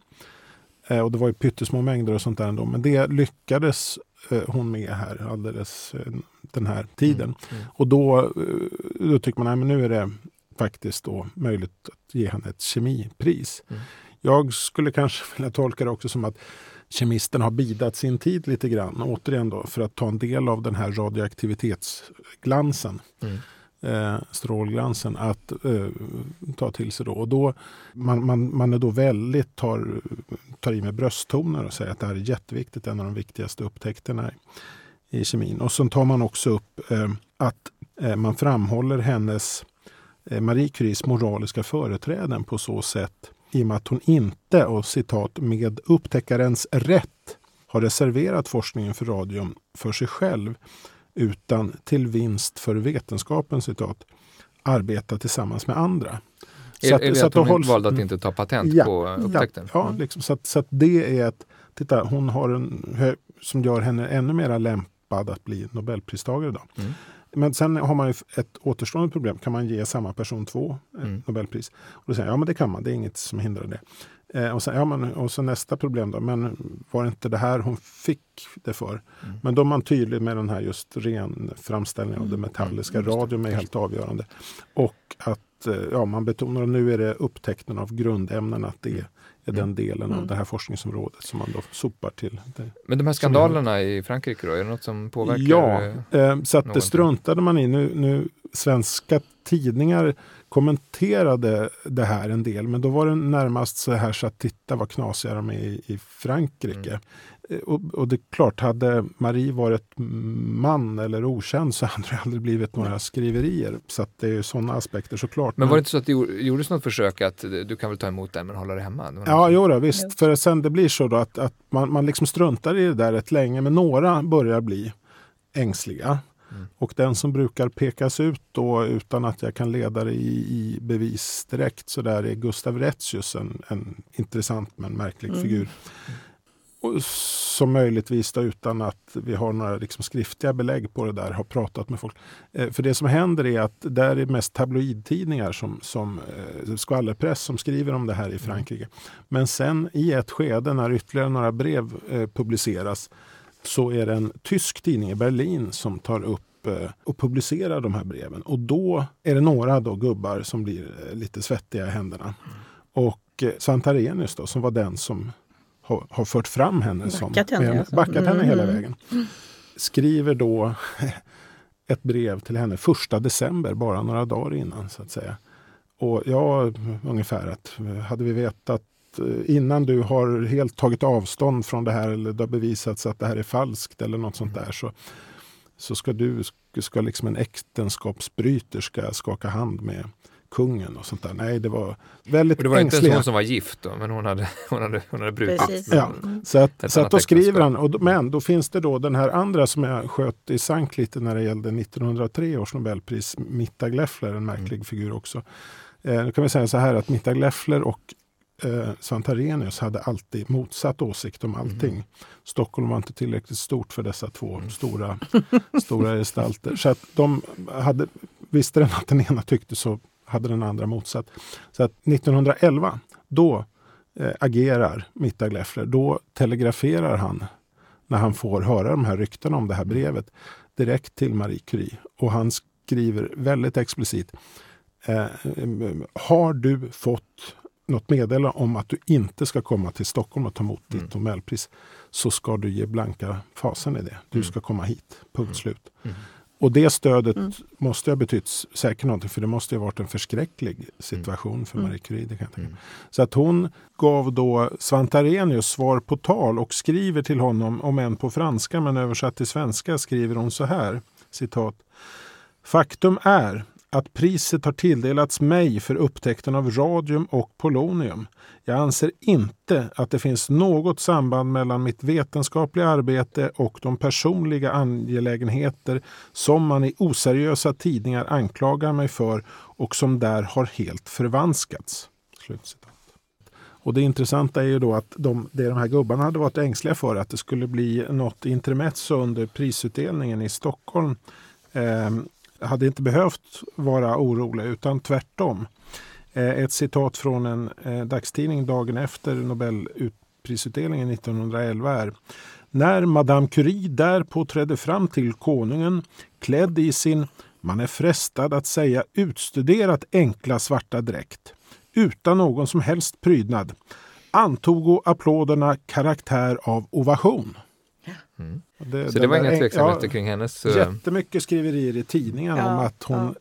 Eh, och det var ju pyttesmå mängder och sånt där ändå. Men det lyckades eh, hon med här alldeles den här tiden. Mm. Mm. Och då, då tycker man att nu är det faktiskt då möjligt att ge henne ett kemipris. Mm. Jag skulle kanske (laughs) vilja tolka det också som att kemisten har bidat sin tid lite grann. Återigen då för att ta en del av den här radioaktivitetsglansen. Mm eh, strålglansen att eh, ta till sig. Då. Och då, man, man, man är då väldigt tar, tar i med brösttoner och säger att det här är jätteviktigt, en av de viktigaste upptäckterna i, i kemin. Och så tar man också upp eh, att eh, man framhåller hennes eh, Marie Curies moraliska företräden på så sätt i och med att hon inte, och citat, med upptäckarens rätt har reserverat forskningen för radium för sig själv utan till vinst för vetenskapen, citat, arbeta tillsammans med andra. Så att, är det så att, att hon hålls, valde att inte ta patent ja, på upptäckten? Ja, ja liksom, så, att, så att det är ett... Titta, hon har en som gör henne ännu mer lämpad att bli nobelpristagare. Då. Mm. Men sen har man ju ett återstående problem. Kan man ge samma person två mm. Nobelpris? Och då säger jag, ja men det kan man, det är inget som hindrar det. Eh, och, sen, ja, men, och så nästa problem då, men var det inte det här hon fick det för? Mm. Men då är man tydlig med den här just ren framställningen av det mm. metalliska. Mm. Radium är helt avgörande. Och att eh, ja, man betonar att nu är det upptäckten av grundämnen, att det är är den mm. delen mm. av det här forskningsområdet som man då sopar till. Det, Men de här skandalerna i Frankrike då, är det något som påverkar? Ja, eh, så att det struntade man i. Nu, nu, svenska tidningar kommenterade det här en del, men då var det närmast så här så att titta vad knasiga de är i, i Frankrike. Mm. Eh, och, och, det är klart, hade Marie varit man eller okänd så (laughs) hade det aldrig blivit några skriverier. Så att det är sådana aspekter såklart. Men var det inte så att det gjordes något försök att du kan väl ta emot den men hålla det hemma? Det ja, jo då, visst. För sen det blir så då att, att man, man liksom struntar i det där rätt länge, men några börjar bli ängsliga. Mm. Och den som brukar pekas ut då utan att jag kan leda det i, i bevis direkt så där är Gustav Retzius en, en intressant men märklig mm. figur. Och som möjligtvis då, utan att vi har några liksom skriftliga belägg på det där, har pratat med folk. Eh, för det som händer är att där är mest tabloidtidningar som, som eh, skvallerpress som skriver om det här i mm. Frankrike. Men sen i ett skede när ytterligare några brev eh, publiceras så är det en tysk tidning i Berlin som tar upp eh, och publicerar de här breven. Och då är det några då gubbar som blir eh, lite svettiga i händerna. Mm. Och eh, Santarenius då, som var den som har, har fört fram henne. Backat som, henne, alltså. backat henne hela mm. vägen. Skriver då (laughs) ett brev till henne första december, bara några dagar innan. så att säga. Och ja, ungefär att hade vi vetat Eh, innan du har helt tagit avstånd från det här eller det har bevisats att det här är falskt eller något sånt där så, så ska du, ska liksom en äktenskapsbryterska skaka hand med kungen och sånt där. Nej, det var väldigt och Det var ängsliga. inte ens hon som var gift då, men hon hade, hon hade, hon hade brutit. Ja, så att, så att då skriver han, och då, men då finns det då den här andra som jag sköt i sank lite när det gällde 1903 års nobelpris, Mitta Gleffler, en märklig mm. figur också. Eh, då kan vi säga så här att Mitta Gleffler och eh, Svante Arrhenius hade alltid motsatt åsikt om allting. Mm. Stockholm var inte tillräckligt stort för dessa två mm. stora, (laughs) stora gestalter. Så att de hade, visste den att den ena tyckte så hade den andra motsatt. Så att 1911, då eh, agerar Mitta Gleffler. Då telegraferar han, när han får höra de här ryktena om det här brevet, direkt till Marie Curie. Och han skriver väldigt explicit eh, har du fått något meddelande om att du inte ska komma till Stockholm och ta emot mm. ditt Nobelpris så ska du ge blanka fasen i det. Du mm. ska komma hit, punkt mm. slut. Mm. Och det stödet mm. måste ha betytt säkert någonting för det måste ha varit en förskräcklig situation för Marie Curie. Det kan jag tänka. Så att hon gav då Svante Arrhenius svar på tal och skriver till honom, om än på franska men översatt till svenska skriver hon så här, citat. Faktum är att priset har tilldelats mig för upptäckten av radium och polonium. Jag anser inte att det finns något samband mellan mitt vetenskapliga arbete och de personliga angelägenheter som man i oseriösa tidningar anklagar mig för och som där har helt förvanskats. Slutcitat. Och det intressanta är ju då att de, det de här gubbarna hade varit ängsliga för att det skulle bli något intermezzo under prisutdelningen i Stockholm ehm, hade inte behövt vara oroliga utan tvärtom. Eh, ett citat från en eh, dagstidning dagen efter Nobelprisutdelningen 1911 är När Madame Curie därpå trädde fram till konungen klädd i sin, man är frestad att säga utstuderat enkla svarta dräkt utan någon som helst prydnad antog applåderna karaktär av ovation. Mm. Det, så det var inga tveksamheter ja, kring hennes... Uh... Jättemycket skriverier i tidningen ja, om att hon... Ja.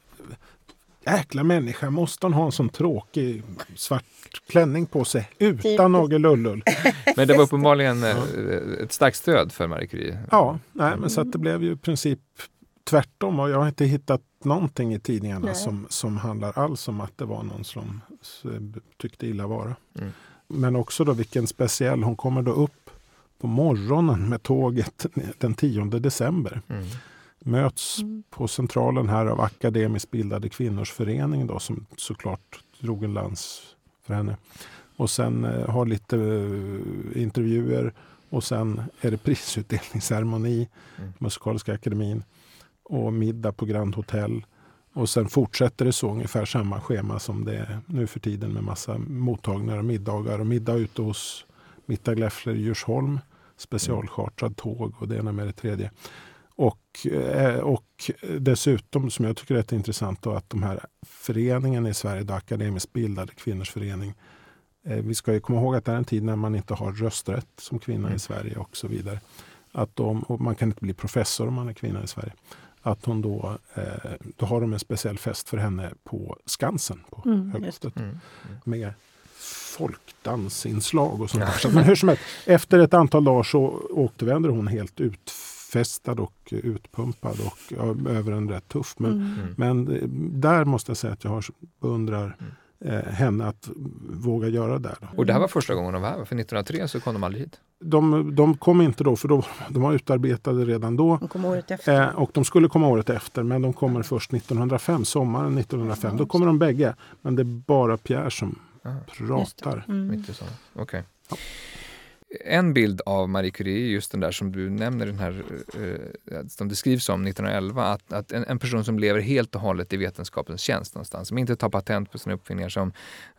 Jäkla människa, måste hon ha en sån tråkig svart klänning på sig utan typ. någon lullull? (laughs) Men det var uppenbarligen ja. Eh, ett starkt stöd för Marie Curie. Ja, nej, men så att det blev ju i princip tvärtom. Och jag har inte hittat någonting i tidningarna som, som handlar alls om att det var någon som tyckte illa vara. Mm. Men också då vilken speciell, hon kommer då upp på morgonen med tåget den 10 december. Mm. Möts mm. på centralen här av akademiskt bildade kvinnors förening då, som såklart drog en lans för henne. Och sen eh, har lite eh, intervjuer och sen är det prisutdelningsceremoni mm. Musikaliska akademin och middag på Grand Hotel. Och sen fortsätter det så ungefär samma schema som det är nu för tiden med massa mottagningar och middagar. Och middag ute hos Mitta Gläffler i Djursholm specialchartrad tåg och det ena med det tredje. Och, eh, och dessutom, som jag tycker är rätt intressant, då, att de här föreningen i Sverige, då, akademiskt bildade kvinnors förening. Eh, vi ska ju komma ihåg att det är en tid när man inte har rösträtt som kvinna mm. i Sverige och så vidare. Att de, och man kan inte bli professor om man är kvinna i Sverige. Att hon då, eh, då har de en speciell fest för henne på Skansen på mm. Mm, mm. Med folkdansinslag och sånt ja. Men hur som helst, efter ett antal dagar så återvänder hon helt utfästad och utpumpad och ja, över en rätt tuff. Men, mm. mm. men eh, där måste jag säga att jag har, beundrar mm. eh, henne att våga göra det. Då. Och det här var första gången de var här? För 1903 så kom de aldrig hit? De, de kom inte då, för då, de var utarbetade redan då. De kom året efter. Eh, och de skulle komma året efter, men de kommer först 1905, sommaren 1905. Då kommer de bägge, men det är bara Pierre som pratar. Mm. Okay. Ja en bild av Marie Curie är just den där som du nämner, den här, eh, som det skrivs om 1911, att, att en, en, person som lever helt och hållet i vetenskapens tjänst någonstans, som inte tar patent på sina uppfinningar, som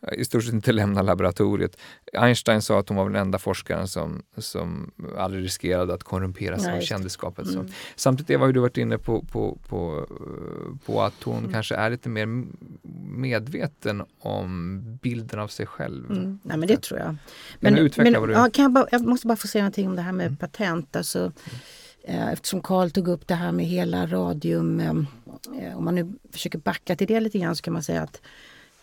eh, i stort sett inte lämnar laboratoriet. Einstein sa att hon var den enda forskaren som, som aldrig riskerade att korrumperas av kändisskapet. Mm. Samtidigt Eva, har du varit inne på, på, på, på att hon mm. kanske är lite mer medveten om bilden av sig själv. Mm. Nej, men det tror jag. Men, men, men du... ja, kan jag bara jag måste bara få säga någonting om det här med mm. patent. Alltså, eh, eftersom Karl tog upp det här med hela radium. Eh, om man nu försöker backa till det lite grann så kan man säga att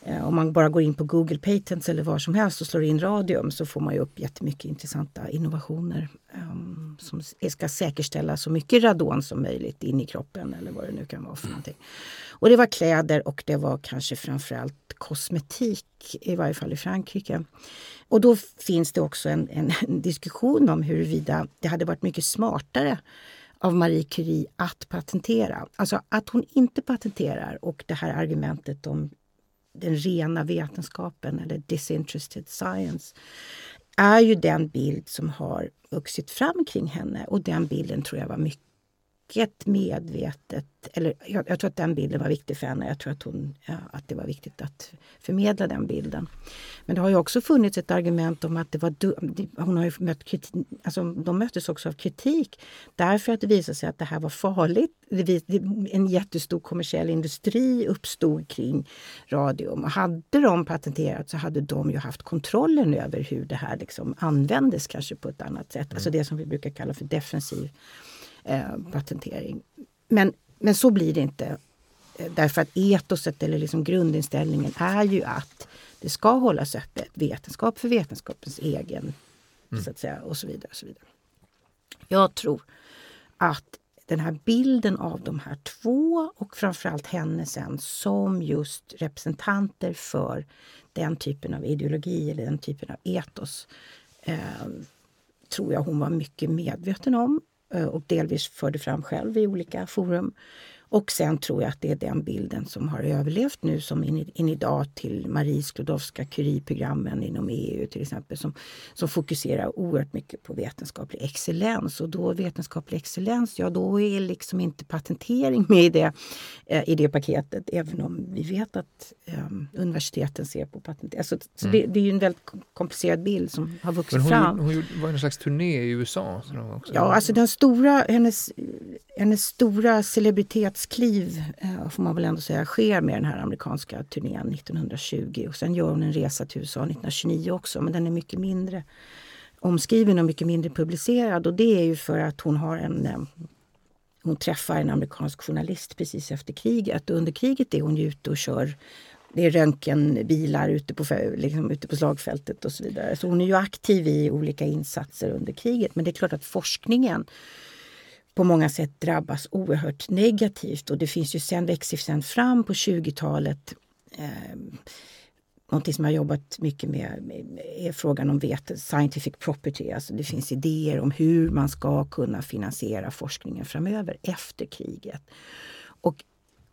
eh, om man bara går in på Google Patents eller var som helst och slår in radium så får man ju upp jättemycket intressanta innovationer ehm, som ska säkerställa så mycket radon som möjligt in i kroppen eller vad det nu kan vara för någonting. Och det var kläder och det var kanske framförallt kosmetik, i varje fall i Frankrike. Och då finns det också en, en, en (laughs) diskussion om huruvida det hade varit mycket smartare av Marie Curie att patentera. Alltså att hon inte patenterar och det här argumentet om den rena vetenskapen eller disinterested science är ju den bild som har vuxit fram kring henne. Och den bilden tror jag var mycket mycket medvetet, eller jag, jag, tror att den bilden var viktig för henne. Jag tror att, hon, ja, att det var viktigt att förmedla den bilden. Men det har ju också funnits ett argument om att det var hon har ju mött kritik, alltså de möttes också av kritik därför att det visade sig att det här var farligt. Det, en jättestor kommersiell industri uppstod kring radium och hade de patenterat så hade de ju haft kontrollen över hur det här liksom användes kanske på ett annat sätt. Mm. Alltså det som vi brukar kalla för defensiv eh, patentering. Men, men så blir det inte. Eh, därför att etoset eller liksom grundinställningen är ju att det ska hållas öppet. Vetenskap för vetenskapens egen, mm. så att säga, och så vidare. Och så vidare. Jag tror att den här bilden av de här två och framförallt henne sen som just representanter för den typen av ideologi eller den typen av etos eh, tror jag hon var mycket medveten om Eh, och delvis förde fram själv i olika forum. Och sen tror jag att det är den bilden som har överlevt nu som in, in idag till Marie Sklodowska-Curie-programmen inom EU till exempel som, som fokuserar oerhört mycket på vetenskaplig excellens. Och då vetenskaplig excellens, ja då är liksom inte patentering med i det, eh, i det paketet även om vi vet att eh, universiteten ser på patentering. Alltså, så mm. det, det, är ju en väldigt komplicerad bild som har vuxit Men hon, fram. Hon, hon var en slags turné i USA. Också. Ja, alltså den stora, hennes, hennes stora celebritet livskliv eh, får man väl ändå säga sker med den här amerikanska turnén 1920 och sen gör hon en resa till USA 1929 också men den är mycket mindre omskriven och mycket mindre publicerad och det är ju för att hon har en eh, hon träffar en amerikansk journalist precis efter kriget och under kriget är hon ju ute och kör det är röntgenbilar ute på, liksom, ute på slagfältet och så vidare. Så hon är ju aktiv i olika insatser under kriget. Men det är klart att forskningen på många sätt drabbas oerhört negativt och det finns ju sen, växer sen fram på 20-talet eh, Någonting som jag jobbat mycket med är frågan om vet, scientific property. Alltså det finns idéer om hur man ska kunna finansiera forskningen framöver efter kriget. Och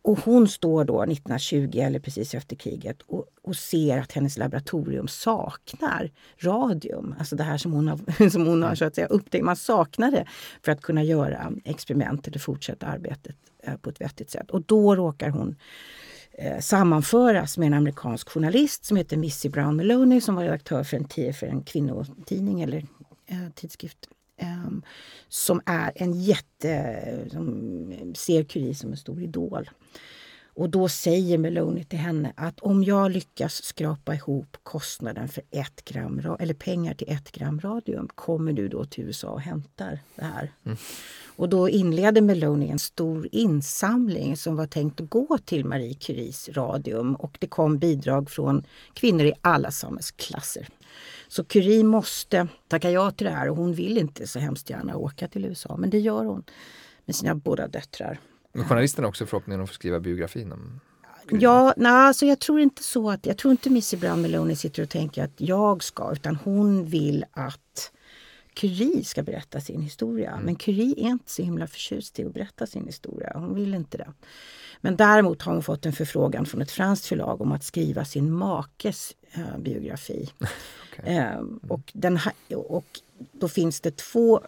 och hon står då 1920 eller precis efter kriget och, och, ser att hennes laboratorium saknar radium. Alltså det här som hon har, (laughs) som hon har så att säga, upptäckt. Man saknar det för att kunna göra experiment eller fortsätta arbetet eh, på ett vettigt sätt. Och då råkar hon eh, sammanföras med en amerikansk journalist som heter Missy Brown Maloney som var redaktör för en, för en kvinnotidning eller eh, tidskrift Um, som är en jätte... Som ser Curie som en stor idol. Och då säger Meloni till henne att om jag lyckas skrapa ihop kostnaden för ett gram, eller pengar till ett gram radium kommer du då till USA och hämtar det här. Mm. Och då inleder Meloni en stor insamling som var tänkt att gå till Marie Curies radium och det kom bidrag från kvinnor i alla samhällsklasser. Så Curie måste tacka ja till det här och hon vill inte så hemskt gärna åka till USA men det gör hon med sina båda döttrar. Men journalisten har också förhoppningen att få skriva biografin om Ja, nej, alltså jag tror inte så att, jag tror inte Missy Brown Meloni sitter och tänker att jag ska, utan hon vill att Curie ska berätta sin historia. Mm. Men Curie är inte så himla förtjust i att berätta sin historia. Hon vill inte det. Men däremot har hon fått en förfrågan från ett franskt förlag om att skriva sin makes äh, biografi. (laughs) okay. äh, och, den, och då finns det två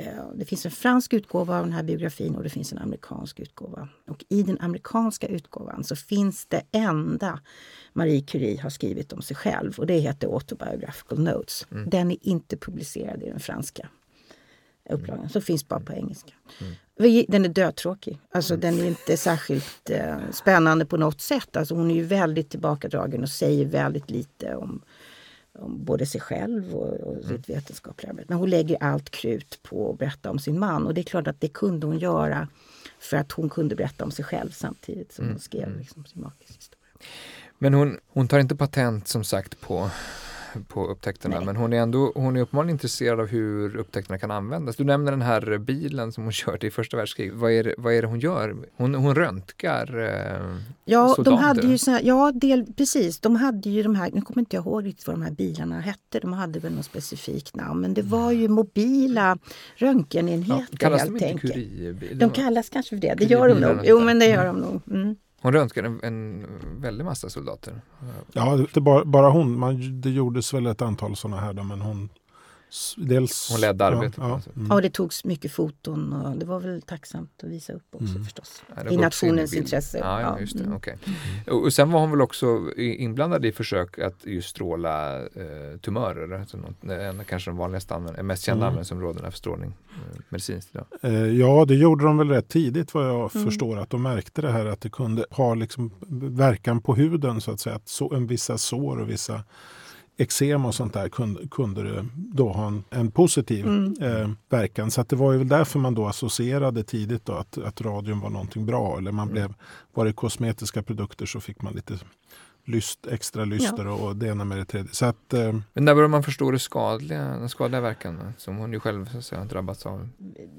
Eh, det finns en fransk utgåva av den här biografin och det finns en amerikansk utgåva. Och i den amerikanska utgåvan så finns det enda Marie Curie har skrivit om sig själv och det heter Autobiographical Notes. Mm. Den är inte publicerad i den franska upplagan, mm. så finns bara på engelska. Mm. Den är dödtråkig. Alltså mm. den är inte särskilt eh, spännande på något sätt. Alltså hon är ju väldigt tillbakadragen och säger väldigt lite om om både sig själv och, och sitt mm. vetenskapliga arbete. Men hon lägger allt krut på att berätta om sin man och det är klart att det kunde hon göra för att hon kunde berätta om sig själv samtidigt som mm. hon skrev mm. liksom, sin makes historia. Men hon, hon tar inte patent som sagt på på upptäckterna. Nej. Men hon är ändå hon är uppenbarligen intresserad av hur upptäckterna kan användas. Du nämner den här bilen som hon (laughs) körde i första världskriget. Vad är det, vad är det hon gör? Hon, hon röntgar eh, Ja, soldater. de hade ju såna, ja del, precis. De hade ju de här, nu kommer inte jag ihåg riktigt vad de här bilarna hette. De hade väl något specifikt namn. Men det var ju mobila röntgenenheter ja, kallas helt de inte Curie-bilar? De kallas kanske för det. Det gör de nog. Jo, men det gör de nog. Mm. Hon röntgade en, en väldig massa soldater. Ja, det bara, bara hon. Man, det gjordes väl ett antal sådana här då, men hon Dels, hon ledde arbetet. Ja, ja. Mm. ja, det togs mycket foton och det var väl tacksamt att visa upp också mm. förstås. Ja, I nationens intresse. Ja, ja, just det. Mm. Okay. Och, och sen var hon väl också inblandad i försök att just stråla eh, tumörer. Alltså något, en, kanske de vanligaste, mest kända mm. användningsområdena för strålning eh, medicinskt. Eh, ja, det gjorde de väl rätt tidigt vad jag mm. förstår. Att de märkte det här att det kunde ha liksom verkan på huden så att säga. Att så, en vissa sår och vissa eksem och sånt där kunde, kunde det då ha en, en positiv mm. eh, verkan. Så det var ju väl därför man då associerade tidigt då att, att radium var någonting bra. Eller man mm. blev, var det kosmetiska produkter så fick man lite lyst, extra lyster ja. och det ena med det tredje. Så att, eh, Men när börjar man förstå det skadliga, den skadliga verkan som hon ju själv har drabbats av?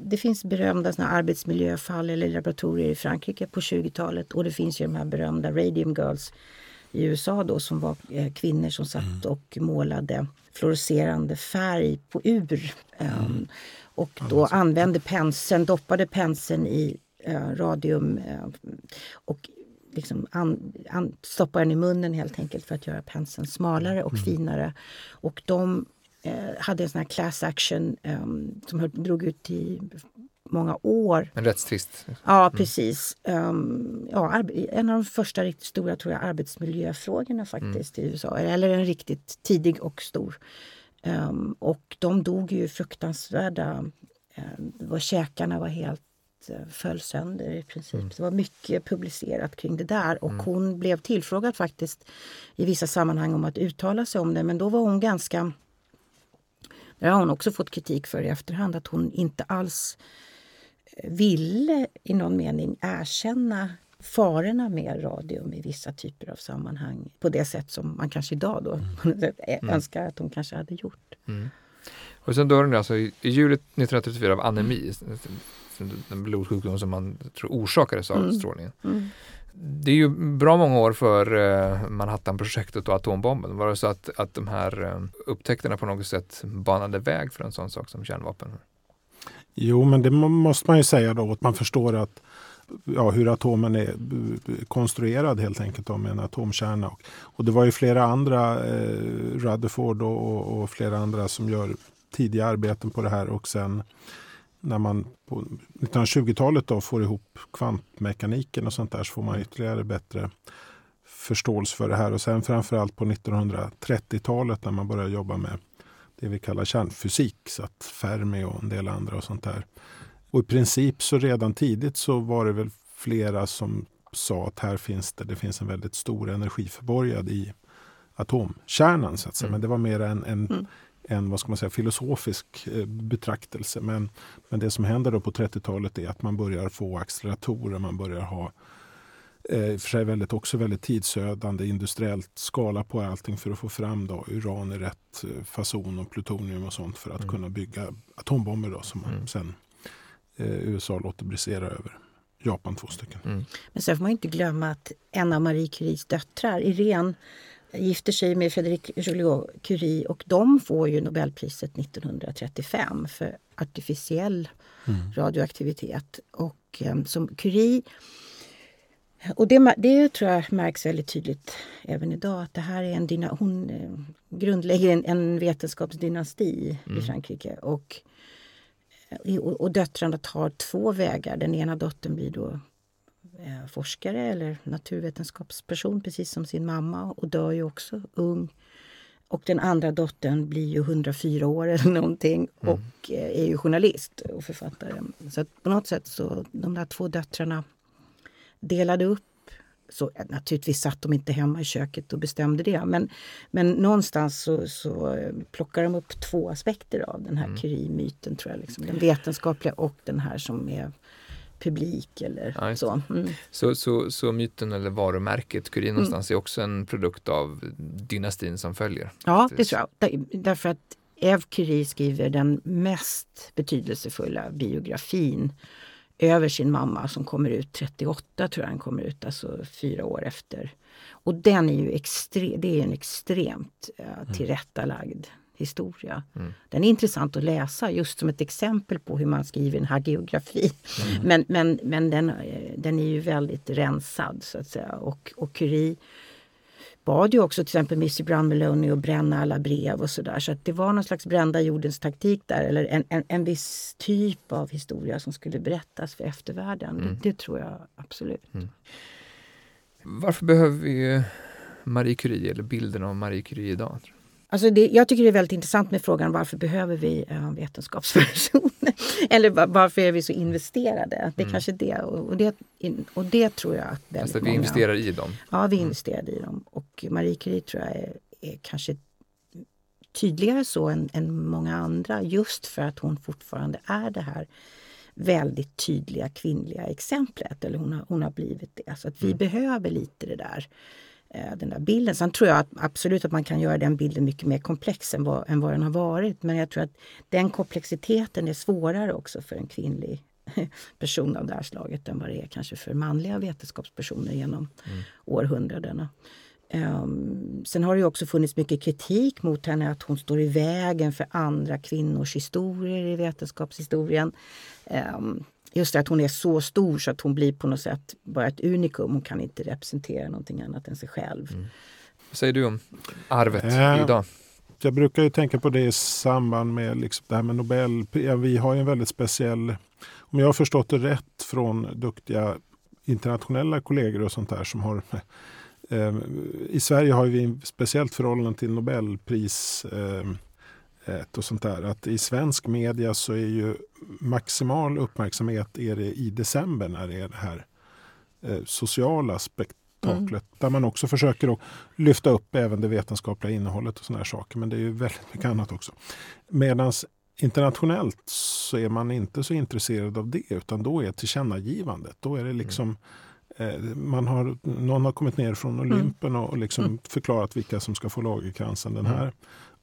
Det finns berömda såna arbetsmiljöfall eller laboratorier i Frankrike på 20-talet och det finns ju de här berömda Radium Girls i USA då som var eh, kvinnor som satt mm. och målade fluorescerande färg på ur. Mm. Um, och då använde penseln, doppade penseln i uh, radium och liksom an, an, stoppade den i munnen helt enkelt för att göra penseln smalare och mm. finare. Och de uh, hade en sån här class action um, som drog ut i många år. En rättstvist? Ja, mm. precis. Um, ja, en av de första riktigt stora tror jag, arbetsmiljöfrågorna faktiskt mm. i USA. Eller en riktigt tidig och stor. Um, och de dog ju fruktansvärda... Var käkarna var helt uh, föll sönder i princip. Mm. Det var mycket publicerat kring det där och mm. hon blev tillfrågad faktiskt i vissa sammanhang om att uttala sig om det men då var hon ganska... Det har hon också fått kritik för i efterhand att hon inte alls ville i någon mening erkänna farorna med radium i vissa typer av sammanhang på det sätt som man kanske idag då mm. (laughs) mm. önskar att de kanske hade gjort. Mm. Och sen dör hon alltså i, i juli 1934 av anemi, en blodsjukdom som man tror orsakades av mm. strålningen. Mm. Det är ju bra många år för uh, Manhattan-projektet och atombomben. Var det så att, att de här uh, upptäckterna på något sätt banade väg för en sån sak som kärnvapen? Jo, men det måste man ju säga då att man förstår att ja, hur atomen är eh, konstruerad helt enkelt då, med en atomkärna. Och, och det var ju flera andra, eh, Rutherford och, och, flera andra som gör tidiga arbeten på det här och sen när man på 1920-talet då får ihop kvantmekaniken och sånt där så får man ytterligare bättre förståelse för det här. Och sen framförallt på 1930-talet när man börjar jobba med det vi kallar kärnfysik, så att Fermi och en del andra och sånt där. Och i princip så redan tidigt så var det väl flera som sa att här finns det, det finns en väldigt stor energi förborgad i atomkärnan. Så att säga. Mm. Men det var mer en, en, mm. en vad ska man säga, filosofisk eh, betraktelse. Men, men det som händer då på 30-talet är att man börjar få acceleratorer, man börjar ha eh, för sig väldigt, också väldigt tidsödande industriellt skala på allting för att få fram då uran i rätt eh, fason och plutonium och sånt för att mm. kunna bygga atombomber då, som mm. sen eh, USA låter brisera över. Japan två stycken. Mm. Men sen får man inte glömma att en av Marie Curies döttrar, Irene, gifter sig med Frédéric Joliot Curie och de får ju Nobelpriset 1935 för artificiell mm. radioaktivitet. Och um, som Curie och det, det, tror jag märks väldigt tydligt även idag att det här är en dyna, hon eh, grundlägger en, en vetenskapsdynasti mm. i Frankrike. Och, eh, och, och döttrarna tar två vägar. Den ena dottern blir då eh, forskare eller naturvetenskapsperson precis som sin mamma och dör ju också ung. Och den andra dottern blir ju 104 år eller någonting mm. och är ju journalist och författare. Så på något sätt så de där två döttrarna delade upp så, naturligtvis satt de inte hemma i köket och bestämde det men, men någonstans så, så plockar de upp två aspekter av den här mm. Curie-myten. Tror jag, liksom. Den vetenskapliga och den här som är publik eller ja, så. Mm. så. Så, så. myten eller varumärket Curie mm. någonstans är också en produkt av dynastin som följer? Ja, det tror jag. Därför att Eve Curie skriver den mest betydelsefulla biografin över sin mamma som kommer ut 38 tror jag den kommer ut, alltså fyra år efter. Och den är ju extre, det är en extremt uh, tillrättalagd historia. Mm. Den är intressant att läsa just som ett exempel på hur man skriver en hagiografi. Mm. Men, men, men den, eh, den är ju väldigt rensad så att säga. Och, och Curie bad ju också till exempel Missy Brown Maloney att bränna alla brev och sådär. Så att det var någon slags brända jordens taktik där. Eller en, en, en viss typ av historia som skulle berättas för eftervärlden. Mm. Det, det, tror jag absolut. Mm. Varför behöver vi Marie Curie eller bilden av Marie Curie idag? Alltså det, jag tycker det är väldigt intressant med frågan varför behöver vi äh, vetenskapspersoner? (laughs) Eller varför är vi så investerade? Det är mm. kanske det. Och det, och det tror jag att väldigt alltså, Vi investerar i dem? Ja, vi mm. investerade i dem. Och Marie Curie tror jag är, är kanske tydligare så än, än många andra just för att hon fortfarande är det här väldigt tydliga kvinnliga exemplet. Eller hon har, hon har blivit det. Så att vi mm. behöver lite det där den där bilden. Sen tror jag att, absolut att man kan göra den bilden mycket mer komplex än vad, än vad den har varit. Men jag tror att den komplexiteten är svårare också för en kvinnlig (laughs) person av det här slaget än vad det är kanske för manliga vetenskapspersoner genom mm. århundradena. Um, sen har det också funnits mycket kritik mot henne att hon står i vägen för andra kvinnors historier i vetenskapshistorien. Um, just det att hon är så stor så att hon blir på något sätt bara ett unikum. Hon kan inte representera någonting annat än sig själv. Mm. Vad säger du om arvet äh, idag? Jag brukar ju tänka på det i samband med liksom det här med Nobel. Ja, vi har ju en väldigt speciell, om jag har förstått det rätt från duktiga internationella kollegor och sånt där som har eh, i Sverige har vi ett speciellt förhållande till Nobelpris eh, och sånt där. Att I svensk media så är ju maximal uppmärksamhet är det i december när det är det här eh, sociala spektaklet. Mm. Där man också försöker att lyfta upp även det vetenskapliga innehållet och såna här saker. Men det är ju väldigt mycket annat också. Medan internationellt så är man inte så intresserad av det utan då är tillkännagivandet. Då är det liksom mm. man har, någon har kommit ner från mm. Olympen och liksom mm. förklarat vilka som ska få lagerkransen den mm. här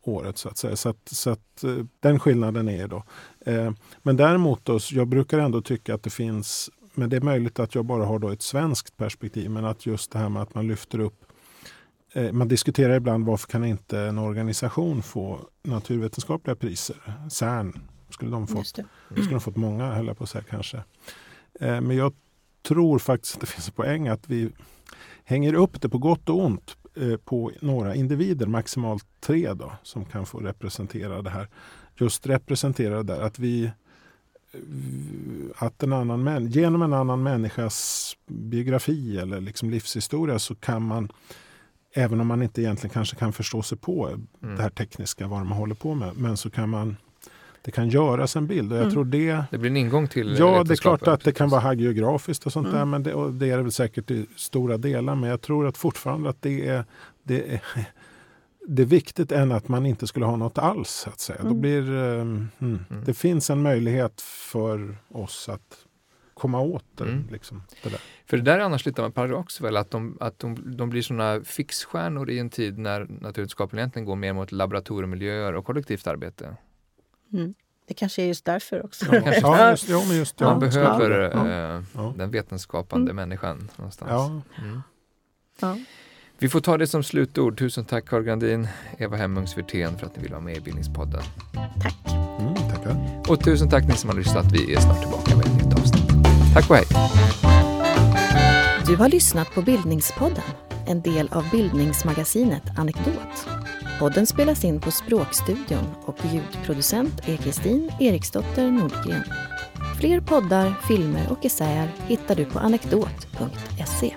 året. Så att säga. Så, att, så att, eh, den skillnaden är då. Eh, men däremot, då, jag brukar ändå tycka att det finns, men det är möjligt att jag bara har då ett svenskt perspektiv, men att just det här med att man lyfter upp eh, man diskuterar ibland varför kan inte en organisation få naturvetenskapliga priser? CERN, skulle de fått, skulle de fått många, höll jag på att säga kanske. Men jag tror faktiskt att det finns en poäng att vi hänger upp det på gott och ont på några individer, maximalt tre då, som kan få representera det här. Just representera det där att vi eh, att en annan genom en annan människas biografi eller liksom livshistoria så kan man Även om man inte egentligen kanske kan förstå sig på mm. det här tekniska, vad man håller på med. Men så kan man det kan göras en bild. Och jag mm. tror det, det blir en ingång till Ja, det är klart att det kan vara hagiografiskt och sånt mm. där. Men det, och det är det väl säkert i stora delar. Men jag tror att fortfarande att det är, det är, (laughs) det är viktigt än att man inte skulle ha något alls. Så att säga. Mm. Då blir, um, mm. Det finns en möjlighet för oss att komma åt det. Mm. Liksom, det där. För det där är annars lite av en paradox väl, att de, att de, de blir sådana fixstjärnor i en tid när naturvetenskapen egentligen går mer mot laboratoriemiljöer och kollektivt arbete. Mm. Det kanske är just därför också. Ja, (laughs) ja, just, ja, just, Man behöver äh, den vetenskapande mm. människan någonstans. Mm. Vi får ta det som slutord. Tusen tack Carl Grandin, Eva Hemmungs Wirtén för att ni vill vara med i Bildningspodden. Tack. Mm, tackar. Och tusen tack ni som har lyssnat. Vi är snart tillbaka med ett nytt avsnitt. Tack och hej. Du har lyssnat på Bildningspodden, en del av bildningsmagasinet Anekdot. Podden spelas in på Språkstudion och ljudproducent är Kristin Eriksdotter Nordgren. Fler poddar, filmer och essäer hittar du på anekdot.se.